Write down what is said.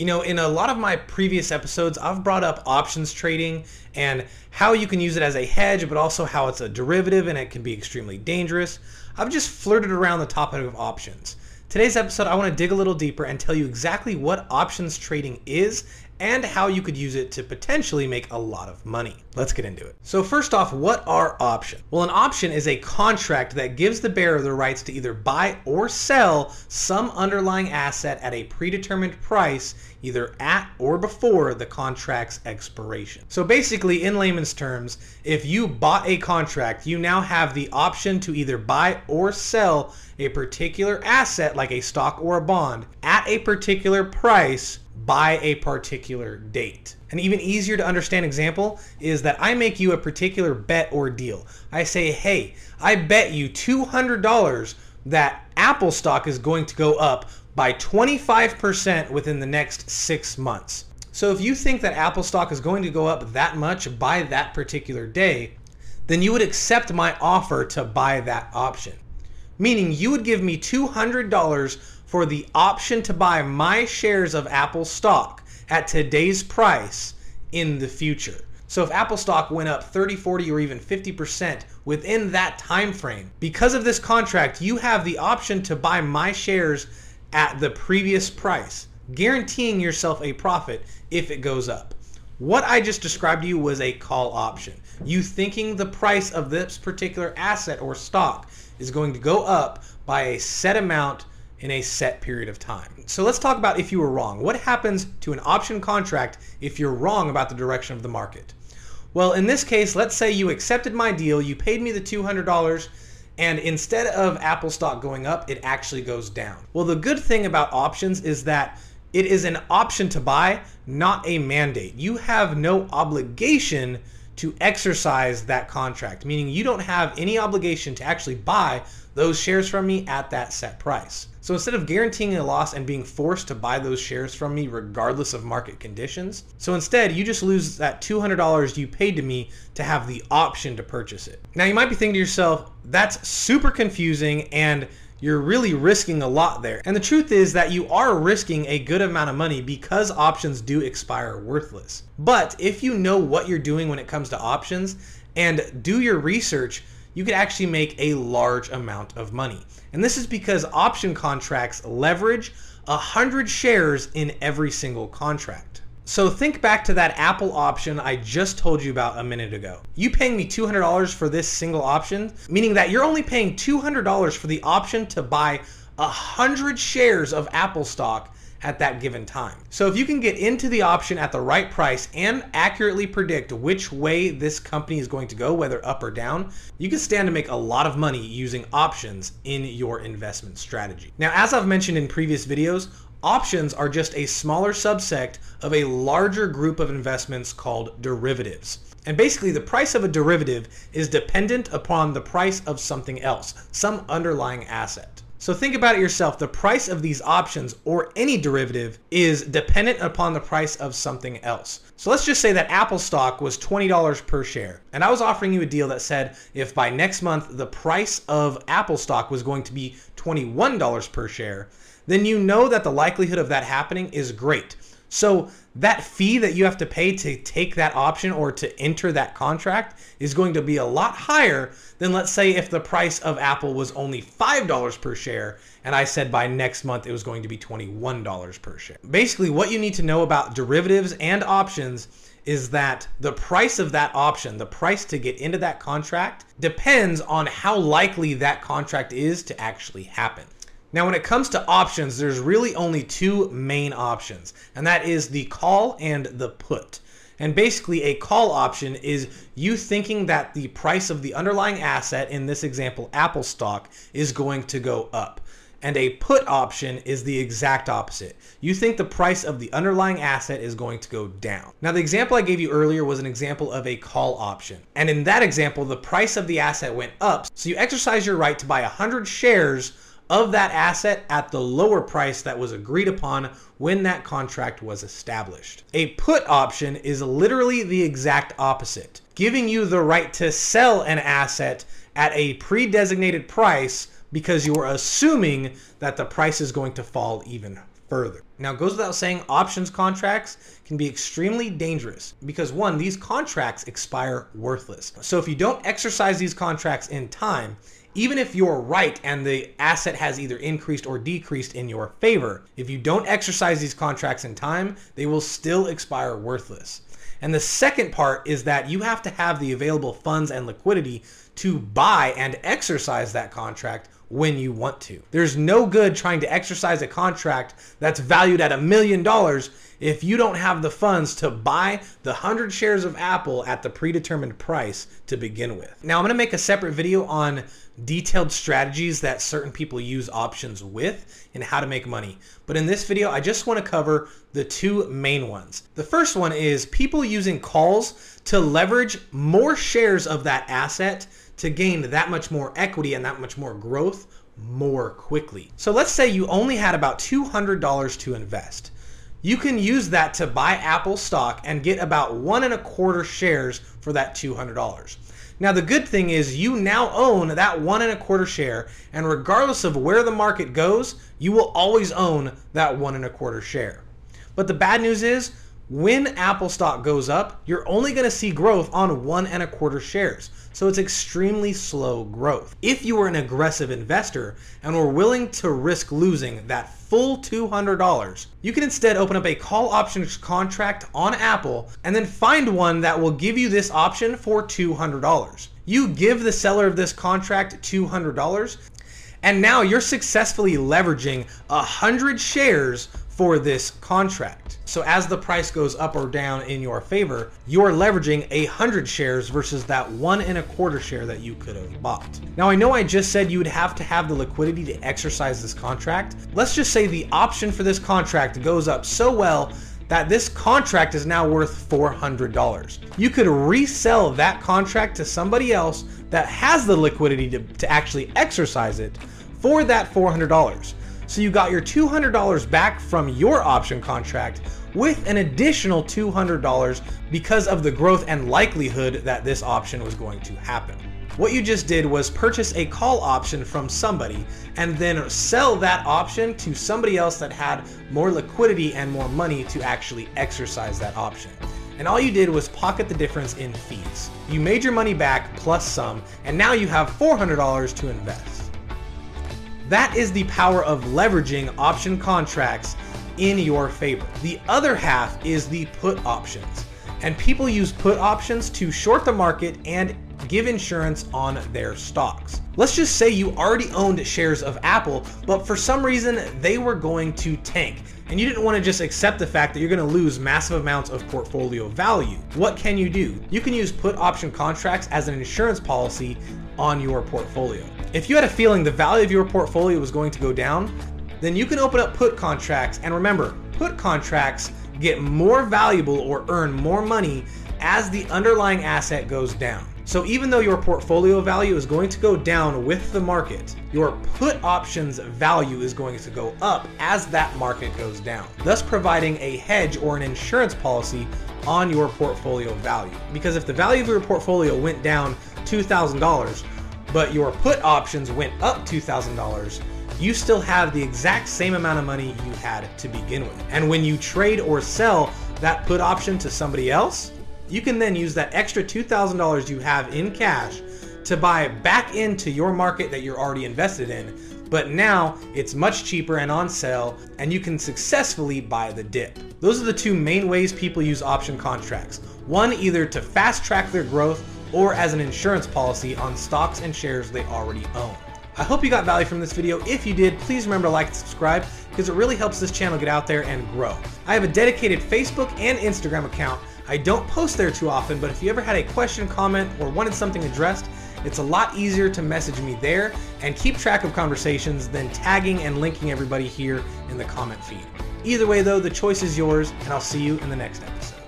You know, in a lot of my previous episodes, I've brought up options trading and how you can use it as a hedge, but also how it's a derivative and it can be extremely dangerous. I've just flirted around the topic of options. Today's episode, I want to dig a little deeper and tell you exactly what options trading is and how you could use it to potentially make a lot of money. Let's get into it. So first off, what are options? Well, an option is a contract that gives the bearer the rights to either buy or sell some underlying asset at a predetermined price either at or before the contract's expiration. So basically, in layman's terms, if you bought a contract, you now have the option to either buy or sell a particular asset like a stock or a bond at a particular price by a particular date. An even easier to understand example is that I make you a particular bet or deal. I say, hey, I bet you $200 that Apple stock is going to go up by 25% within the next six months. So if you think that Apple stock is going to go up that much by that particular day, then you would accept my offer to buy that option. Meaning you would give me $200 for the option to buy my shares of Apple stock at today's price in the future. So if Apple stock went up 30, 40 or even 50% within that time frame, because of this contract, you have the option to buy my shares at the previous price, guaranteeing yourself a profit if it goes up. What I just described to you was a call option. You thinking the price of this particular asset or stock is going to go up by a set amount in a set period of time. So let's talk about if you were wrong. What happens to an option contract if you're wrong about the direction of the market? Well, in this case, let's say you accepted my deal, you paid me the $200, and instead of Apple stock going up, it actually goes down. Well, the good thing about options is that it is an option to buy, not a mandate. You have no obligation to exercise that contract, meaning you don't have any obligation to actually buy those shares from me at that set price. So instead of guaranteeing a loss and being forced to buy those shares from me regardless of market conditions, so instead you just lose that $200 you paid to me to have the option to purchase it. Now you might be thinking to yourself, that's super confusing and you're really risking a lot there. And the truth is that you are risking a good amount of money because options do expire worthless. But if you know what you're doing when it comes to options and do your research, you could actually make a large amount of money. And this is because option contracts leverage 100 shares in every single contract. So think back to that Apple option I just told you about a minute ago. You paying me $200 for this single option, meaning that you're only paying $200 for the option to buy 100 shares of Apple stock at that given time. So if you can get into the option at the right price and accurately predict which way this company is going to go, whether up or down, you can stand to make a lot of money using options in your investment strategy. Now, as I've mentioned in previous videos, options are just a smaller subsect of a larger group of investments called derivatives. And basically, the price of a derivative is dependent upon the price of something else, some underlying asset. So think about it yourself. The price of these options or any derivative is dependent upon the price of something else. So let's just say that Apple stock was $20 per share. And I was offering you a deal that said if by next month the price of Apple stock was going to be $21 per share, then you know that the likelihood of that happening is great. So that fee that you have to pay to take that option or to enter that contract is going to be a lot higher than let's say if the price of Apple was only $5 per share and I said by next month it was going to be $21 per share. Basically what you need to know about derivatives and options is that the price of that option, the price to get into that contract, depends on how likely that contract is to actually happen. Now, when it comes to options, there's really only two main options, and that is the call and the put. And basically, a call option is you thinking that the price of the underlying asset, in this example, Apple stock, is going to go up. And a put option is the exact opposite. You think the price of the underlying asset is going to go down. Now, the example I gave you earlier was an example of a call option. And in that example, the price of the asset went up. So you exercise your right to buy 100 shares of that asset at the lower price that was agreed upon when that contract was established. A put option is literally the exact opposite, giving you the right to sell an asset at a pre-designated price because you are assuming that the price is going to fall even further. Now, it goes without saying, options contracts can be extremely dangerous because one, these contracts expire worthless. So if you don't exercise these contracts in time, even if you're right and the asset has either increased or decreased in your favor, if you don't exercise these contracts in time, they will still expire worthless. And the second part is that you have to have the available funds and liquidity to buy and exercise that contract when you want to. There's no good trying to exercise a contract that's valued at a million dollars if you don't have the funds to buy the 100 shares of Apple at the predetermined price to begin with. Now, I'm going to make a separate video on detailed strategies that certain people use options with and how to make money. But in this video, I just want to cover the two main ones. The first one is people using calls to leverage more shares of that asset to gain that much more equity and that much more growth more quickly. So let's say you only had about $200 to invest. You can use that to buy Apple stock and get about one and a quarter shares for that $200. Now, the good thing is you now own that one and a quarter share, and regardless of where the market goes, you will always own that one and a quarter share. But the bad news is when Apple stock goes up, you're only going to see growth on one and a quarter shares. So it's extremely slow growth. If you were an aggressive investor and were willing to risk losing that full $200, you can instead open up a call options contract on Apple and then find one that will give you this option for $200. You give the seller of this contract $200 and now you're successfully leveraging 100 shares for this contract. So as the price goes up or down in your favor, you're leveraging a hundred shares versus that one and a quarter share that you could have bought. Now I know I just said you would have to have the liquidity to exercise this contract. Let's just say the option for this contract goes up so well that this contract is now worth $400. You could resell that contract to somebody else that has the liquidity to, to actually exercise it for that $400. So you got your $200 back from your option contract with an additional $200 because of the growth and likelihood that this option was going to happen. What you just did was purchase a call option from somebody and then sell that option to somebody else that had more liquidity and more money to actually exercise that option. And all you did was pocket the difference in fees. You made your money back plus some, and now you have $400 to invest. That is the power of leveraging option contracts in your favor. The other half is the put options. And people use put options to short the market and give insurance on their stocks. Let's just say you already owned shares of Apple, but for some reason they were going to tank. And you didn't want to just accept the fact that you're going to lose massive amounts of portfolio value. What can you do? You can use put option contracts as an insurance policy on your portfolio. If you had a feeling the value of your portfolio was going to go down, then you can open up put contracts. And remember, put contracts get more valuable or earn more money as the underlying asset goes down. So even though your portfolio value is going to go down with the market, your put options value is going to go up as that market goes down, thus providing a hedge or an insurance policy on your portfolio value. Because if the value of your portfolio went down $2,000, but your put options went up $2,000, you still have the exact same amount of money you had to begin with. And when you trade or sell that put option to somebody else, you can then use that extra $2,000 you have in cash to buy back into your market that you're already invested in. But now it's much cheaper and on sale, and you can successfully buy the dip. Those are the two main ways people use option contracts. One, either to fast track their growth or as an insurance policy on stocks and shares they already own. I hope you got value from this video. If you did, please remember to like and subscribe because it really helps this channel get out there and grow. I have a dedicated Facebook and Instagram account. I don't post there too often, but if you ever had a question, comment, or wanted something addressed, it's a lot easier to message me there and keep track of conversations than tagging and linking everybody here in the comment feed. Either way, though, the choice is yours, and I'll see you in the next episode.